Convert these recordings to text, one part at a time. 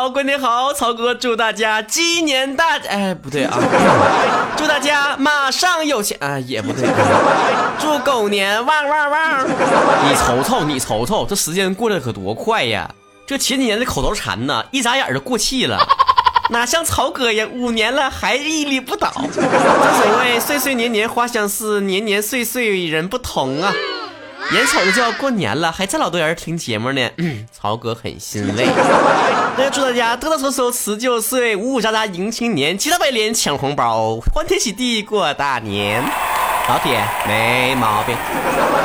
好，过年好，曹哥祝大家鸡年大哎不对啊，祝大家马上有钱啊也不对，祝狗年旺旺旺！你瞅瞅你瞅瞅，这时间过得可多快呀！这前几年的口头禅呢，一眨眼就过气了，哪像曹哥呀，五年了还屹立不倒。正所谓岁岁年年花相似，年年岁岁人不同啊。眼瞅着就要过年了，还这老多人听节目呢，嗯，曹哥很欣慰。那祝大家得得收收辞旧岁，五五喳喳迎新年，七大拜年抢红包，欢天喜地过大年。老铁没毛病。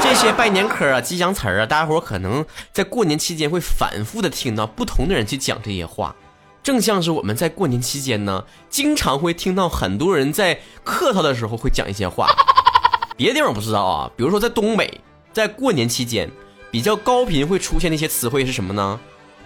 这些拜年嗑啊、吉祥词儿啊，大家伙可能在过年期间会反复的听到不同的人去讲这些话，正像是我们在过年期间呢，经常会听到很多人在客套的时候会讲一些话。别的地方不知道啊，比如说在东北。在过年期间，比较高频会出现的一些词汇是什么呢？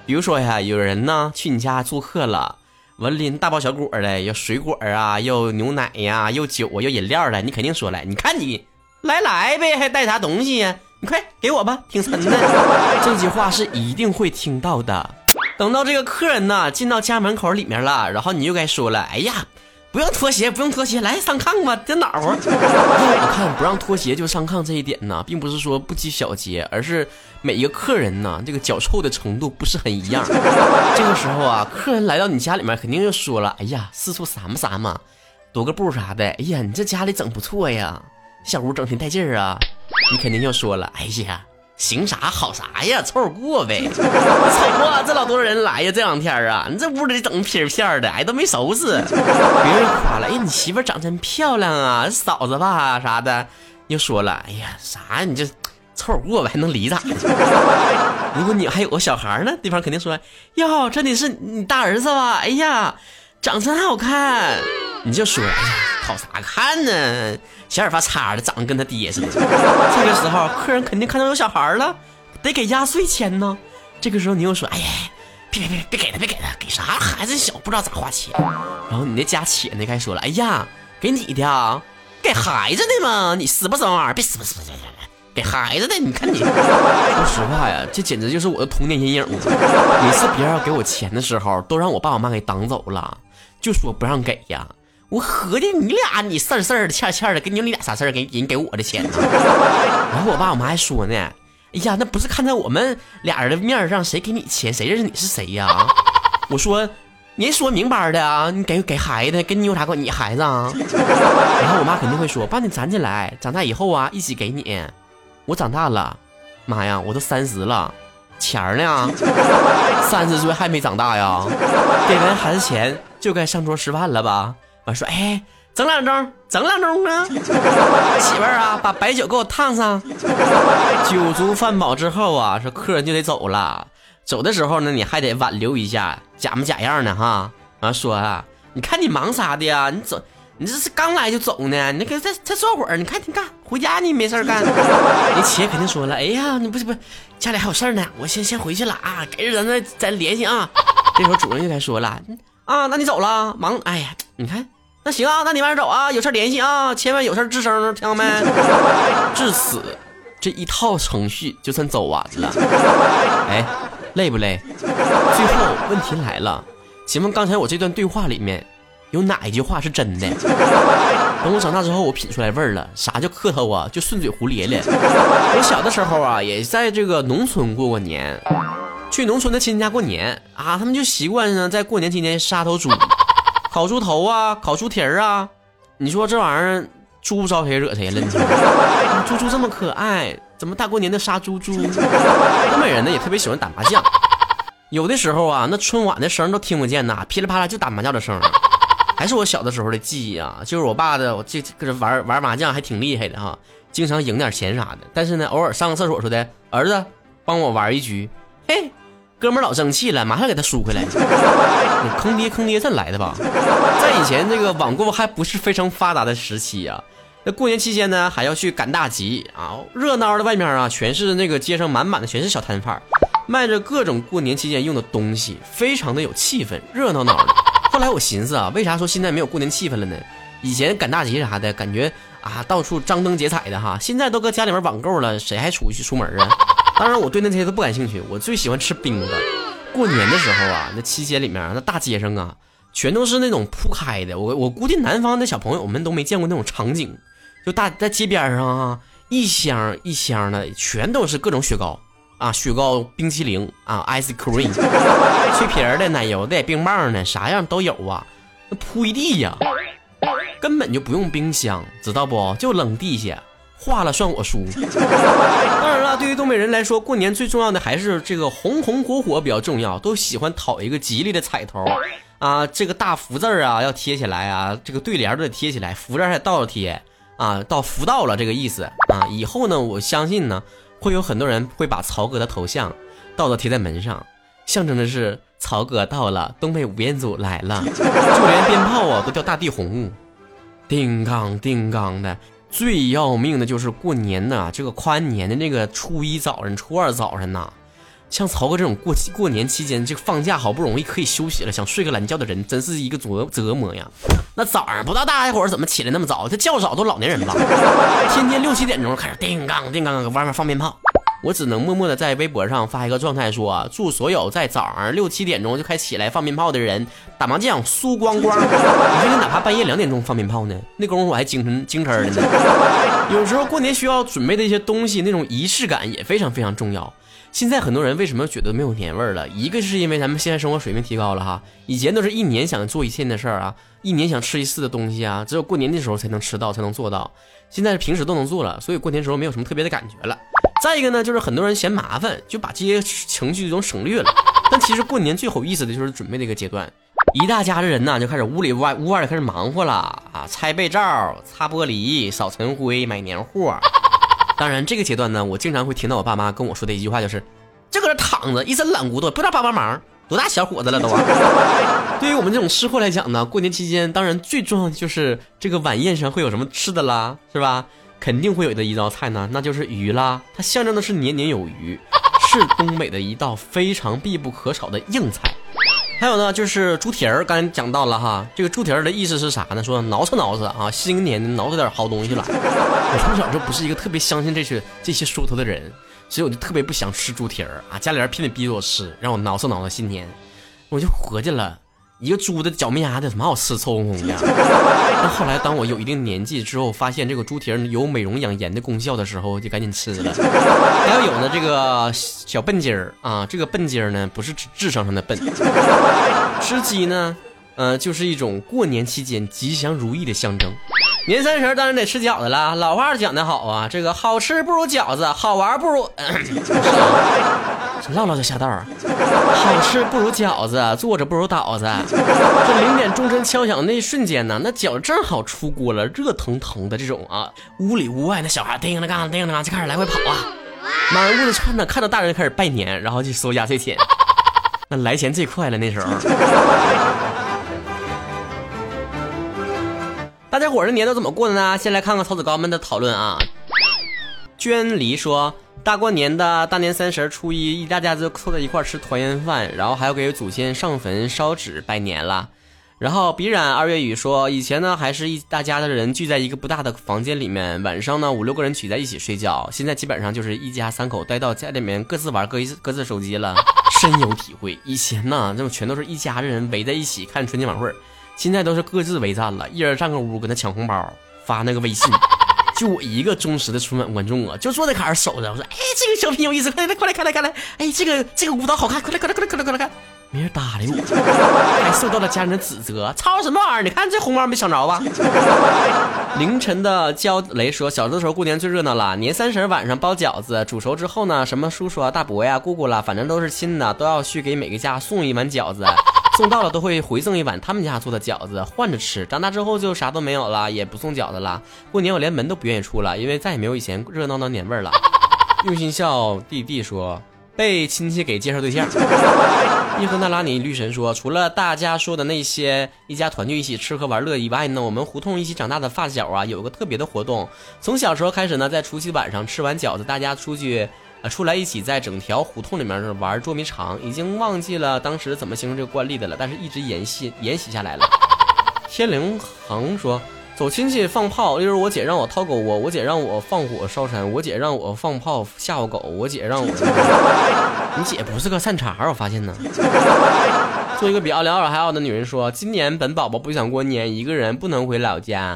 比如说呀，有人呢去你家做客了，完拎大包小裹的，要水果啊，要牛奶呀，要酒啊，要饮料的，你肯定说了，你看你来来呗，还带啥东西呀？你快给我吧，挺沉的。这句话是一定会听到的。等到这个客人呢进到家门口里面了，然后你就该说了，哎呀。不用脱鞋，不用脱鞋，来上炕吧，真暖和。我 看不让脱鞋就上炕这一点呢，并不是说不拘小节，而是每一个客人呢，这个脚臭的程度不是很一样。这个时候啊，客人来到你家里面，肯定就说了：“哎呀，四处撒嘛撒嘛，踱个步啥的。哎呀，你这家里整不错呀，小屋整挺带劲儿啊。”你肯定就说了：“哎呀。”行啥好啥呀，凑合过呗。你瞅啊，这老多人来呀，这两天啊，你这屋里整皮片的，哎，都没收拾。别人夸了，哎，你媳妇长真漂亮啊，嫂子吧啥的。又说了，哎呀，啥你这凑合过呗，还能离咋的？如果你还有个小孩呢，对方肯定说，哟，这得是你大儿子吧？哎呀，长真好看。你就说，哎呀，好啥看呢？小耳发叉的，长得跟他爹似的。这个时候，客人肯定看到有小孩了，得给压岁钱呢。这个时候，你又说，哎呀，别别别，别给他，别给他，给啥？孩子小，不知道咋花钱。然后你那家且呢，该说了，哎呀，给你的啊，给孩子的嘛，你死不死玩意儿？别死不死不死，给孩子的。你看你，说实话呀，这简直就是我的童年阴影。每次别人要给我钱的时候，都让我爸我妈给挡走了，就说不让给呀。我合计你俩你事儿事儿的欠欠的，跟你俩啥事儿？给人给我的钱呢？然后我爸我妈还说呢，哎呀，那不是看在我们俩人的面上，谁给你钱，谁认识你是谁呀？我说，您说明白的啊，你给给孩子，跟你有啥关系？你孩子啊？然后我妈肯定会说，把你攒起来，长大以后啊，一起给你。我长大了，妈呀，我都三十了，钱儿呢？三十岁还没长大呀？给完孩子钱，就该上桌吃饭了吧？我说：“哎，整两盅，整两盅啊！媳妇儿啊，把白酒给我烫上。酒足饭饱之后啊，说客人就得走了。走的时候呢，你还得挽留一下，假模假样的哈。啊说啊，你看你忙啥的呀？你走，你这是刚来就走呢？你可再再坐会儿，你看你干，回家你没事干。你企业肯定说了，哎呀，你不是不是，家里还有事儿呢，我先先回去了啊，改日咱再再联系啊。这时候主任就该说了，啊，那你走了，忙，哎呀，你看。”那行啊，那你慢点走啊，有事联系啊，千万有事吱声，听到没？至此，这一套程序就算走完了。哎，累不累？最后问题来了，请问刚才我这段对话里面有哪一句话是真的？等我长大之后，我品出来味儿了，啥叫客套啊？就顺嘴胡咧咧。我小的时候啊，也在这个农村过过年，去农村的亲戚家过年啊，他们就习惯呢，在过年期间杀头猪。烤猪头啊，烤猪蹄儿啊，你说这玩意儿猪招谁惹谁了？你猪猪这么可爱，怎么大过年的杀猪猪？东北人呢也特别喜欢打麻将，有的时候啊，那春晚的声都听不见呐，噼里啪啦就打麻将的声。还是我小的时候的记忆啊，就是我爸的，我这这玩玩麻将还挺厉害的哈，经常赢点钱啥的。但是呢，偶尔上个厕所说的，儿子帮我玩一局，嘿。哥们儿老生气了，马上给他赎回来。你坑爹坑爹这来的吧？在以前这个网购还不是非常发达的时期啊，那过年期间呢还要去赶大集啊，热闹的外面啊全是那个街上满满的全是小摊贩，卖着各种过年期间用的东西，非常的有气氛，热闹闹的。后来我寻思啊，为啥说现在没有过年气氛了呢？以前赶大集啥的感觉啊，到处张灯结彩的哈，现在都搁家里面网购了，谁还出去出门啊？当然，我对那些都不感兴趣。我最喜欢吃冰的。过年的时候啊，那期间里面那大街上啊，全都是那种铺开的。我我估计南方的小朋友们都没见过那种场景，就大在街边上啊，一箱一箱的全都是各种雪糕啊，雪糕、冰淇淋啊，ice cream，脆皮儿的、奶油的、冰棒的，啥样都有啊，那铺一地呀，根本就不用冰箱，知道不？就扔地下。化了算我输。当然了，对于东北人来说，过年最重要的还是这个红红火火比较重要，都喜欢讨一个吉利的彩头啊。这个大福字啊要贴起来啊，这个对联都得贴起来，福字还倒着贴啊，到福到了这个意思啊。以后呢，我相信呢，会有很多人会把曹哥的头像倒着贴在门上，象征的是曹哥到了，东北吴彦祖来了，就连鞭炮啊都叫大地红，叮当叮当的。最要命的就是过年呐，这个跨年的那个初一早晨、初二早晨呐，像曹哥这种过过年期间这个放假好不容易可以休息了，想睡个懒觉的人，真是一个折折磨呀。那早上不知道大家伙怎么起来那么早，这较早都老年人吧，天天六七点钟开始叮当叮当搁外面放鞭炮。我只能默默的在微博上发一个状态，说祝所有在早上六七点钟就开起来放鞭炮的人打麻将输光光。你说你哪怕半夜两点钟放鞭炮呢？那功夫我还精神精神的呢。有时候过年需要准备的一些东西，那种仪式感也非常非常重要。现在很多人为什么觉得没有年味儿了？一个是因为咱们现在生活水平提高了哈，以前都是一年想做一件的事儿啊，一年想吃一次的东西啊，只有过年的时候才能吃到，才能做到。现在是平时都能做了，所以过年时候没有什么特别的感觉了。再一个呢，就是很多人嫌麻烦，就把这些程序都省略了。但其实过年最有意思的就是准备那个阶段，一大家子人呢就开始屋里外屋外开始忙活了啊，拆被罩、擦玻璃、扫尘灰、买年货。当然这个阶段呢，我经常会听到我爸妈跟我说的一句话就是：这搁这躺着一身懒骨头，不知道帮帮忙。多大小伙子了都？对于我们这种吃货来讲呢，过年期间当然最重要的就是这个晚宴上会有什么吃的啦，是吧？肯定会有的一道菜呢，那就是鱼啦。它象征的是年年有余，是东北的一道非常必不可少的硬菜。还有呢，就是猪蹄儿，刚才讲到了哈。这个猪蹄儿的意思是啥呢？说挠饬挠饬啊，新年挠出点好东西来。我从小就不是一个特别相信这些这些说头的人，所以我就特别不想吃猪蹄儿啊。家里人偏得逼着我吃，让我挠饬挠饬新年，我就合计了。一个猪的脚面丫的，什么好吃，臭烘烘的。但后来，当我有一定年纪之后，发现这个猪蹄儿有美容养颜的功效的时候，就赶紧吃了。还要有呢，这个小笨鸡儿啊，这个笨鸡儿呢，不是指智商上的笨。吃鸡呢，呃，就是一种过年期间吉祥如意的象征。年三十当然得吃饺子了。老话讲得好啊，这个好吃不如饺子，好玩不如。唠唠就下道啊！好吃不如饺子，坐着不如倒子。这零点钟声敲响那一瞬间呢，那饺子正好出锅了，热腾腾的这种啊，屋里屋外那小孩叮了当叮了当就开始来回跑啊，满屋子窜呢，看到大人开始拜年，然后去收压岁钱，那来钱最快了那时候。大家伙这年都怎么过的呢？先来看看曹子高们的讨论啊。娟离说。大过年的大年三十初一，一大家子凑在一块吃团圆饭，然后还要给祖先上坟烧纸拜年了。然后鼻染二月雨说，以前呢还是一大家的人聚在一个不大的房间里面，晚上呢五六个人挤在一起睡觉。现在基本上就是一家三口待到家里面各自玩各一各自手机了，深有体会。以前呢这么全都是一家人围在一起看春节晚会，现在都是各自为战了，一人占个屋搁那抢红包发那个微信。就我一个忠实的春晚观众啊，就坐在坎儿守着。我说，哎，这个小品有意思，快来，快来，快来，快来！哎，这个这个舞蹈好看，快来，快来，快来，快来，快来看！没人搭理我，还受到了家人的指责。吵什么玩意儿？你看这红包没抢着吧？凌晨的焦雷说，小的时候过年最热闹了，年三十晚上包饺子，煮熟之后呢，什么叔叔啊、大伯呀、姑姑啦，反正都是亲的，都要去给每个家送一碗饺子。送到了都会回赠一碗他们家做的饺子换着吃。长大之后就啥都没有了，也不送饺子了。过年我连门都不愿意出了，因为再也没有以前热闹的年味儿了。用心笑弟弟说被亲戚给介绍对象。伊和那拉尼绿神说，除了大家说的那些一家团聚一起吃喝玩乐以外呢，我们胡同一起长大的发小啊，有个特别的活动。从小时候开始呢，在除夕晚上吃完饺子，大家出去。啊，出来一起在整条胡同里面玩捉迷藏，已经忘记了当时怎么形成这个惯例的了，但是一直沿袭沿袭下来了。天灵恒说，走亲戚放炮，例如我姐让我掏狗窝，我姐让我放火烧山，我姐让我放炮吓唬狗，我姐让我。你姐不是个善茬，我发现呢。做一个比奥利奥还好的女人说，今年本宝宝不想过年，一个人不能回老家。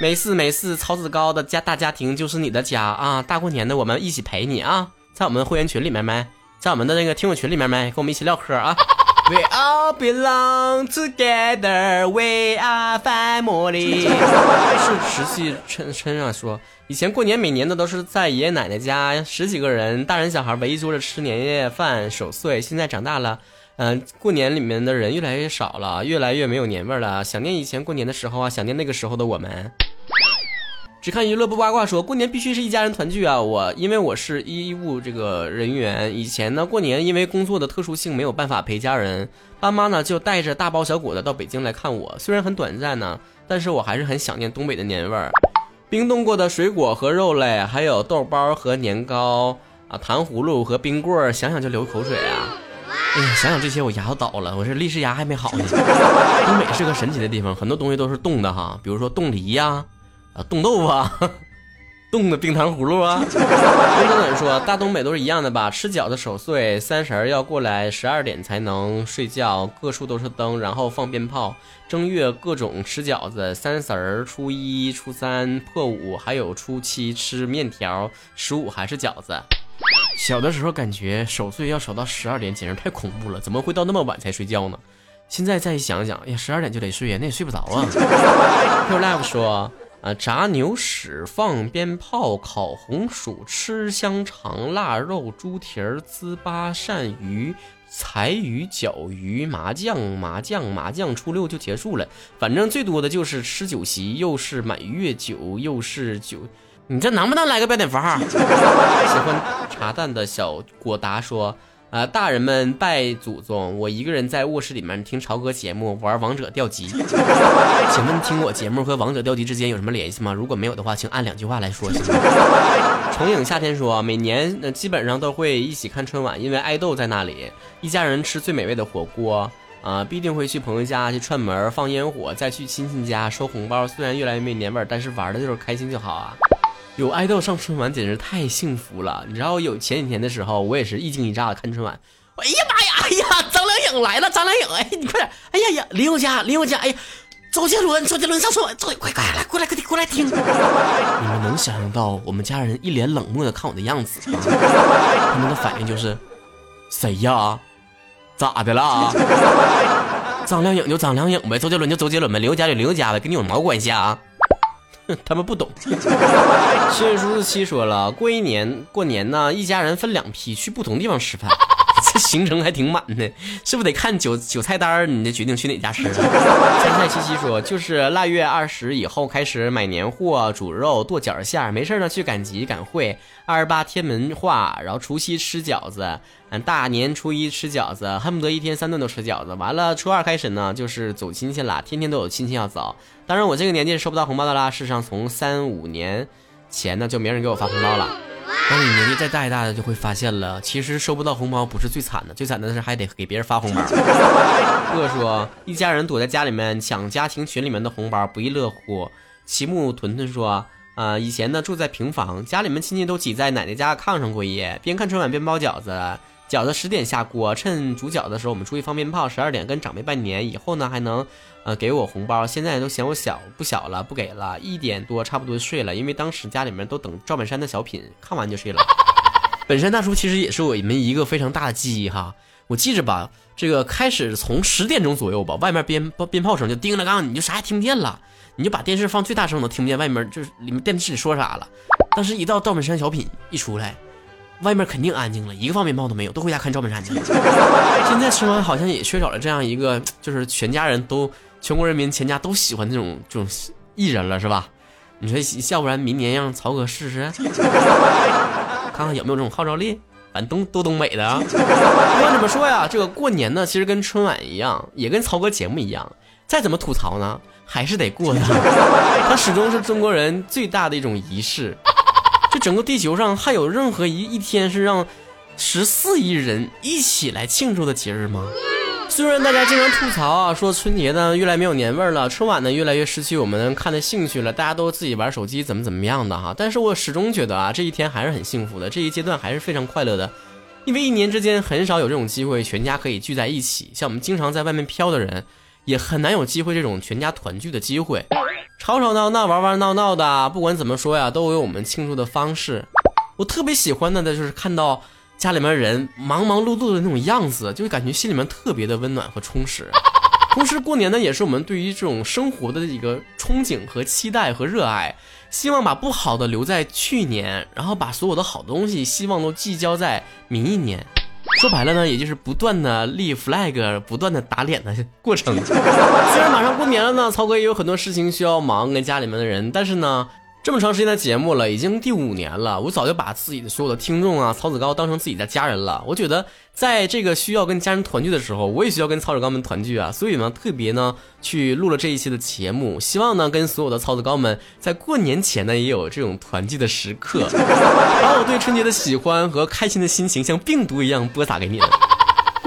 没事没事，曹子高的家大家庭就是你的家啊！大过年的我们一起陪你啊，在我们会员群里面没，在我们的那个听友群里面没，跟我们一起唠嗑啊。We all belong together. We are family. 是石器琛琛啊说，以前过年每年的都是在爷爷奶奶家，十几个人，大人小孩围一桌子吃年夜饭守岁。现在长大了，嗯，过年里面的人越来越少了，越来越没有年味了。想念以前过年的时候啊，想念那个时候的我们。只看娱乐不八卦，说过年必须是一家人团聚啊！我因为我是医务这个人员，以前呢过年因为工作的特殊性没有办法陪家人，爸妈呢就带着大包小裹的到北京来看我。虽然很短暂呢，但是我还是很想念东北的年味儿。冰冻过的水果和肉类，还有豆包和年糕啊，糖葫芦和冰棍儿，想想就流口水啊！哎呀，想想这些我牙都倒了，我这立式牙还没好呢。东北是个神奇的地方，很多东西都是冻的哈，比如说冻梨呀。冻豆腐，啊，冻的冰糖葫芦啊！温暖暖说，大东北都是一样的吧？吃饺子守岁，三十要过来，十二点才能睡觉，各处都是灯，然后放鞭炮。正月各种吃饺子，三十儿、初一、初三、破五，还有初七吃面条，十五还是饺子。小的时候感觉守岁要守到十二点，简直太恐怖了，怎么会到那么晚才睡觉呢？现在再想想，哎呀，十二点就得睡呀，那也睡不着啊。Q Live 说。啊，炸牛屎，放鞭炮，烤红薯，吃香肠，腊肉，猪蹄儿，糍粑，鳝鱼，财鱼，脚鱼，麻将，麻将，麻将，初六就结束了。反正最多的就是吃酒席，又是满月酒，又是酒。你这能不能来个标点符号？喜欢茶蛋的小果达说。啊！大人们拜祖宗，我一个人在卧室里面听朝哥节目，玩王者掉级。请问听我节目和王者掉级之间有什么联系吗？如果没有的话，请按两句话来说。重影夏天说，每年呃基本上都会一起看春晚，因为爱豆在那里，一家人吃最美味的火锅啊，必定会去朋友家去串门放烟火，再去亲戚家收红包。虽然越来越没年味儿，但是玩的就是开心就好啊。有爱豆上春晚简直太幸福了，你知道有前几天的时候，我也是一惊一乍的看春晚。哎呀妈呀！哎呀，张靓颖来了，张靓颖！哎，你快点！哎呀呀，林宥嘉，林宥嘉！哎呀，周杰伦，周杰伦上春晚，周快快来，过来，快点过来听！你们能想象到我们家人一脸冷漠的看我的样子吗？他们的反应就是谁呀？咋的了？张靓颖就张靓颖呗，周杰伦就周杰伦呗，林宥嘉就林宥嘉呗，跟你有毛关系啊？他们不懂。七月十七说了，过一年过年呢，一家人分两批去不同地方吃饭，行程还挺满的，是不是得看酒酒菜单你得决定去哪家吃？参菜七七说，就是腊月二十以后开始买年货、煮肉、剁饺子馅没事呢去赶集赶会。二十八天门话，然后除夕吃饺子，嗯，大年初一吃饺子，恨不得一天三顿都吃饺子。完了，初二开始呢，就是走亲戚了，天天都有亲戚要走。当然，我这个年纪收不到红包的啦。事实上，从三五年前呢，就没人给我发红包了。当你年纪再大一大的，就会发现了，其实收不到红包不是最惨的，最惨的是还得给别人发红包。哥说，一家人躲在家里面抢家庭群里面的红包，不亦乐乎。齐木屯屯说。啊，以前呢住在平房，家里面亲戚都挤在奶奶家炕上过夜，边看春晚边包饺子。饺子十点下锅，趁煮饺子的时候，我们出去放鞭炮。十二点跟长辈拜年，以后呢还能，呃，给我红包。现在都嫌我小不小了，不给了。一点多差不多睡了，因为当时家里面都等赵本山的小品，看完就睡了。本山大叔其实也是我们一个非常大的记忆哈，我记着吧，这个开始从十点钟左右吧，外面鞭鞭炮声就叮了当，你就啥也听不见了。你就把电视放最大声，都听不见外面就是里面电视里说啥了。但是，一到赵本山小品一出来，外面肯定安静了，一个放鞭炮都没有，都回家看赵本山去了。现在春晚好像也缺少了这样一个，就是全家人都全国人民全家都喜欢这种这种艺人了，是吧？你说要不然明年让曹哥试试，看看有没有这种号召力。反正东都东北的啊。不管怎么说呀，这个过年呢，其实跟春晚一样，也跟曹哥节目一样。再怎么吐槽呢，还是得过的。它始终是中国人最大的一种仪式。就整个地球上还有任何一一天是让十四亿人一起来庆祝的节日吗？虽然大家经常吐槽啊，说春节呢越来没有年味儿了，春晚呢越来越失去我们看的兴趣了，大家都自己玩手机，怎么怎么样的哈。但是我始终觉得啊，这一天还是很幸福的，这一阶段还是非常快乐的，因为一年之间很少有这种机会，全家可以聚在一起。像我们经常在外面飘的人，也很难有机会这种全家团聚的机会。吵吵闹闹，玩玩闹闹的，不管怎么说呀，都有我们庆祝的方式。我特别喜欢的呢，就是看到。家里面人忙忙碌碌的那种样子，就会感觉心里面特别的温暖和充实。同时，过年呢也是我们对于这种生活的一个憧憬和期待和热爱。希望把不好的留在去年，然后把所有的好东西希望都聚焦在明一年。说白了呢，也就是不断的立 flag，不断的打脸的过程。虽然马上过年了呢，曹哥也有很多事情需要忙，跟家里面的人，但是呢。这么长时间的节目了，已经第五年了。我早就把自己的所有的听众啊，曹子高当成自己的家人了。我觉得在这个需要跟家人团聚的时候，我也需要跟曹子高们团聚啊。所以呢，特别呢去录了这一期的节目，希望呢跟所有的曹子高们在过年前呢也有这种团聚的时刻，把我对春节的喜欢和开心的心情像病毒一样播撒给你们。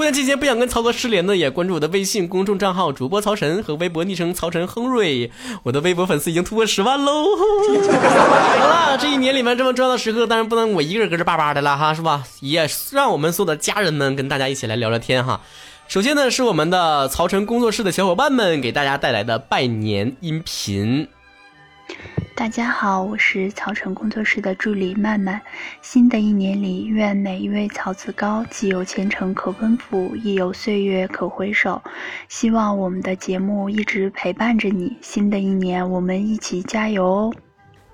过年期间不想跟曹哥失联的，也关注我的微信公众账号主播曹晨和微博昵称曹晨亨瑞。我的微博粉丝已经突破十万喽！好了，这一年里面这么重要的时刻，当然不能我一个人搁这叭叭的了哈，是吧？也让我们所有的家人们跟大家一起来聊聊天哈。首先呢，是我们的曹晨工作室的小伙伴们给大家带来的拜年音频。大家好，我是曹晨工作室的助理曼曼。新的一年里，愿每一位曹子高既有前程可奔赴，亦有岁月可回首。希望我们的节目一直陪伴着你。新的一年，我们一起加油哦！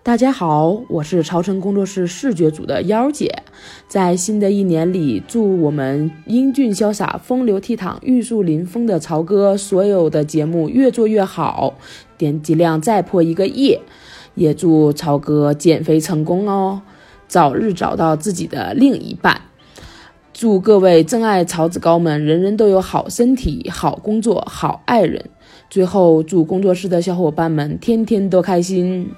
大家好，我是曹晨工作室视觉组的妖姐。在新的一年里，祝我们英俊潇洒、风流倜傥、玉树临风的曹哥所有的节目越做越好，点击量再破一个亿。也祝曹哥减肥成功哦，早日找到自己的另一半。祝各位真爱曹子高们，人人都有好身体、好工作、好爱人。最后，祝工作室的小伙伴们天天都开心。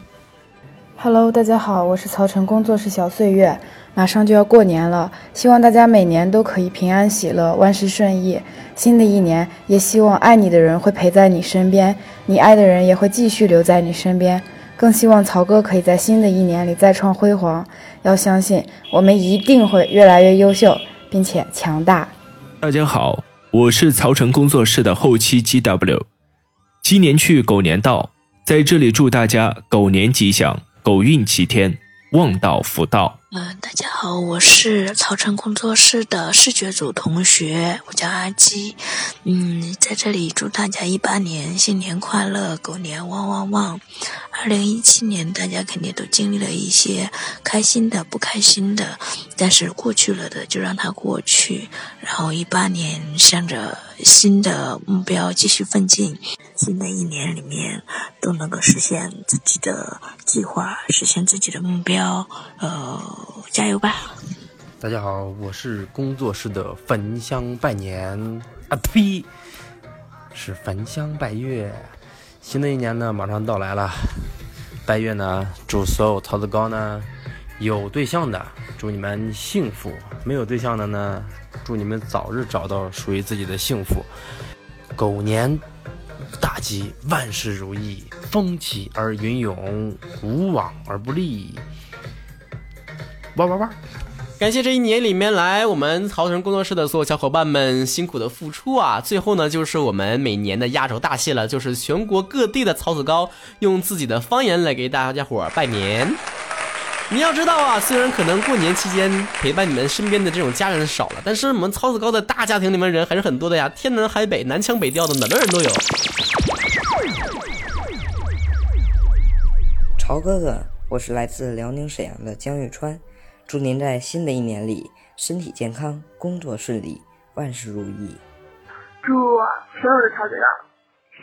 Hello，大家好，我是曹晨工作室小岁月。马上就要过年了，希望大家每年都可以平安喜乐、万事顺意。新的一年，也希望爱你的人会陪在你身边，你爱的人也会继续留在你身边。更希望曹哥可以在新的一年里再创辉煌。要相信，我们一定会越来越优秀，并且强大。大家好，我是曹晨工作室的后期 GW。鸡年去，狗年到，在这里祝大家狗年吉祥，狗运齐天，旺到福到。嗯，大家好，我是曹晨工作室的视觉组同学，我叫阿基。嗯，在这里祝大家一八年新年快乐，狗年旺旺旺。二零一七年大家肯定都经历了一些开心的、不开心的，但是过去了的就让它过去。然后一八年向着新的目标继续奋进，新的一年里面都能够实现自己的计划，实现自己的目标。呃。加油吧！大家好，我是工作室的焚香拜年啊呸，是焚香拜月。新的一年呢，马上到来了。拜月呢，祝所有桃子高呢有对象的，祝你们幸福；没有对象的呢，祝你们早日找到属于自己的幸福。狗年大吉，万事如意，风起而云涌，无往而不利。玩玩玩！感谢这一年里面来我们曹晨工作室的所有小伙伴们辛苦的付出啊！最后呢，就是我们每年的压轴大戏了，就是全国各地的曹子高用自己的方言来给大家伙拜年。你要知道啊，虽然可能过年期间陪伴你们身边的这种家人少了，但是我们曹子高的大家庭里面人还是很多的呀，天南海北、南腔北调的，哪的人都有。曹哥哥，我是来自辽宁沈阳的江玉川。祝您在新的一年里身体健康，工作顺利，万事如意。祝所有的曹子高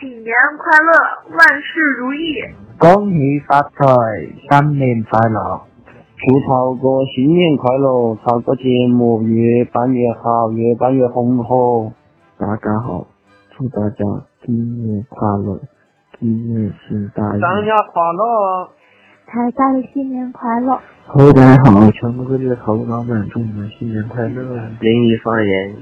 新年快乐，万事如意。恭喜发财，新年快乐！祝曹哥新年快乐，曹哥节目越办越好，越办越红火。大家好，祝大家新年快乐，新年行大运。新年快乐！大家新年快乐！好，大家好，全国各地的草根老板，祝你们新年快乐！林一方言，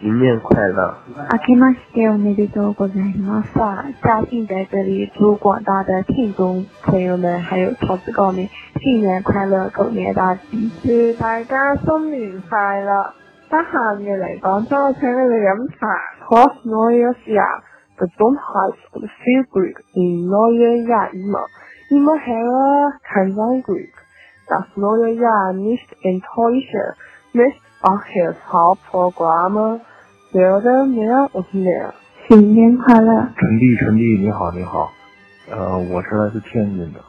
新年快乐！阿基玛西德欧内比多国在马萨，嘉兴在这里祝广大的听众朋友们还有草子高们新年快乐，狗年大吉！祝大家新年快樂！得閒嘅嚟廣州請你哋飲茶。Have the feel 看，missed in 太原 miss hip program，没有。新年快乐！陈弟，陈弟，你好，你好，呃，我是来自天津的，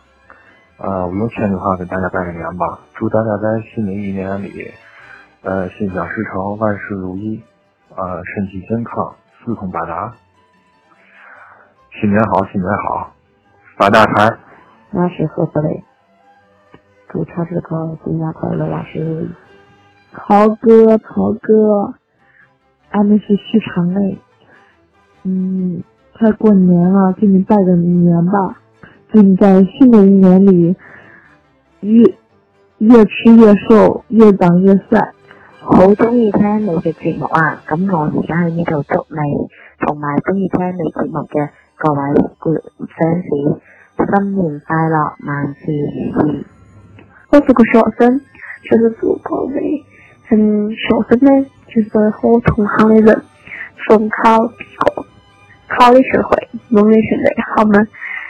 呃，我用天津话给大家拜个年吧，祝大家在新的一年里，呃，心想事成，万事如意，呃，身体健康，四通八达，新年好，新年好，发大财！我是何子磊。祝超市哥新年快乐，万事如意。曹哥，曹哥，俺们是续长磊。嗯，快过年了，给你拜个年吧。祝你在新的一年里越越吃越瘦，越长越帅。好中意听你嘅节目啊！咁我而家喺呢度祝你同埋中意听你節目嘅各位 fans 新年快乐，万事如意。我是个学生，就是做各位，嗯，学生呢，就是和我同行的人逢考必过，考的学会，弄的学会，好吗？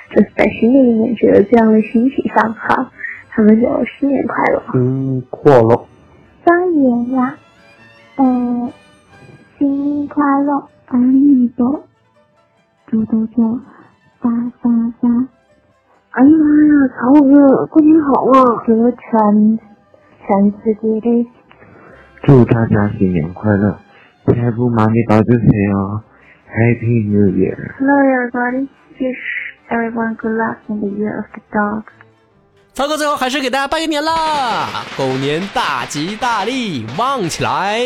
就是在新的一年就有这样的心情上，好，他们就新年快乐。嗯，快乐。张爷呀，呃，新年快乐，阿弥陀，祝大家发发发。哎呀妈呀，曹哥，过年好啊！祝全全世界的祝大家新年快乐，财富马里达就行哦。Happy New Year! Hello, everybody. Wish everyone good luck in the year of the dog. 曹哥最后还是给大家拜个年啦！狗年大吉大利，旺起来！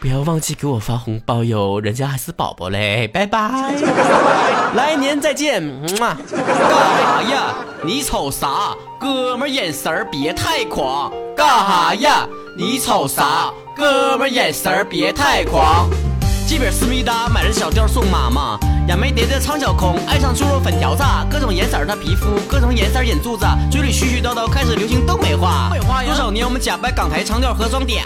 不要忘记给我发红包哟，人家还是宝宝嘞！拜拜，来年再见，嘛、呃！你瞅啥？哥们眼神儿别太狂！干哈呀？你瞅啥？哥们眼神儿别太狂！基本思密达买了小调送妈妈，杨梅蝶的苍小空爱上猪肉粉条子，各种颜色的皮肤，各种颜色眼珠子，嘴里絮絮叨叨开始流行东北话。多少年我们假扮港台腔调和装嗲，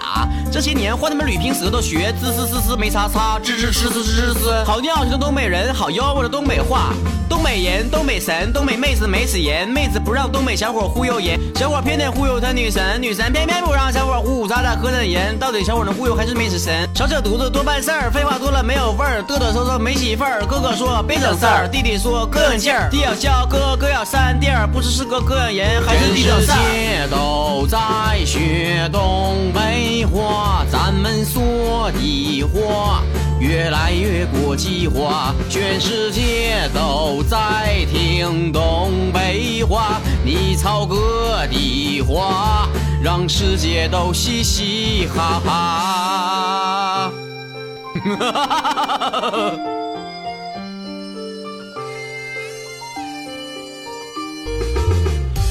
这些年换他们捋平舌头学滋滋滋滋没叉叉，吱吱吱吱吱吱。好尿性的东北人，好吆喝的东北话，东北人，东北神，东北妹子没死人，妹子不让东北小伙忽悠人，小伙偏得忽悠他女神，女神偏偏不让小伙呼呼喳喳喝点人，到底小伙能忽悠还是没死神？少扯犊子多办事儿，废话多了没有味儿，嘚嘚瑟瑟没媳妇儿。哥哥说别整事儿，弟弟说哥有劲儿，弟要笑，哥哥要扇弟儿，不知是哥哥养人还是弟整事儿。世界都在学东北话，咱们说的话越来越国际化，全世界都在听东北话，你操哥的话，让世界都嘻嘻哈哈。哈哈哈哈哈！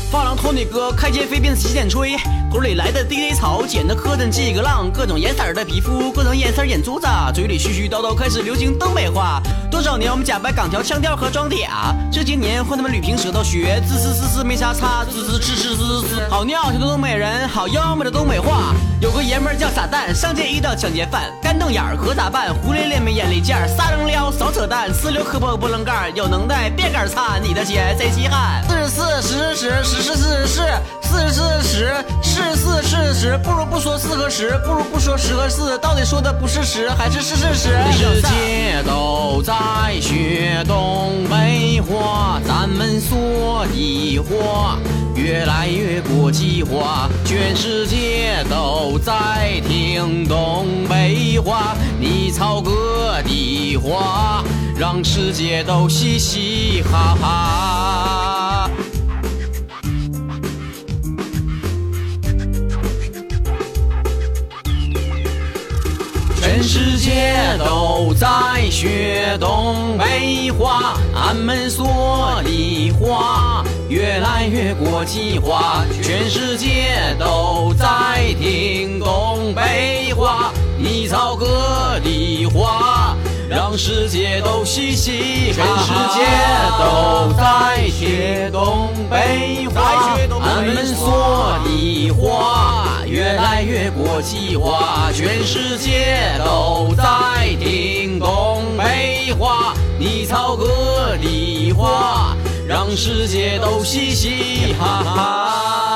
发廊托尼哥开街飞鞭子洗剪吹，屯里来的 DJ 草剪的磕碜几个浪，各种颜色的皮肤，各种颜色眼珠子，嘴里絮絮叨叨开始流行东北话。多少年我们假扮港条腔调和装嗲，这些年换他们捋平舌头学滋滋滋滋没啥差，滋滋滋滋滋滋。好尿性的东北人，好妖媚的东北话。有个爷们儿叫傻蛋，上街遇到抢劫犯，干瞪眼儿可咋办？胡咧咧没眼力见儿，撒扔撩少扯淡，四六磕破波棱盖儿，有能耐别杆儿擦，你的鞋谁稀罕？四十四十十十十四十四四十四十是四是十，不如不说四和十，不如不说十和四，到底说的不是十还是是是十？世界都在学东北话，咱们说的话越来越国际化，全世界都在听东北话，你操哥的话，让世界都嘻嘻哈哈。全世界都在学东北话，俺们说的话越来越国际化，全世界都在听东北话。你操个梨花，让世界都嘻嘻哈哈。全世界都在学东北话，俺们说的话越来越国际化，全世界都在听东北话。你操个梨花，让世界都嘻嘻哈哈。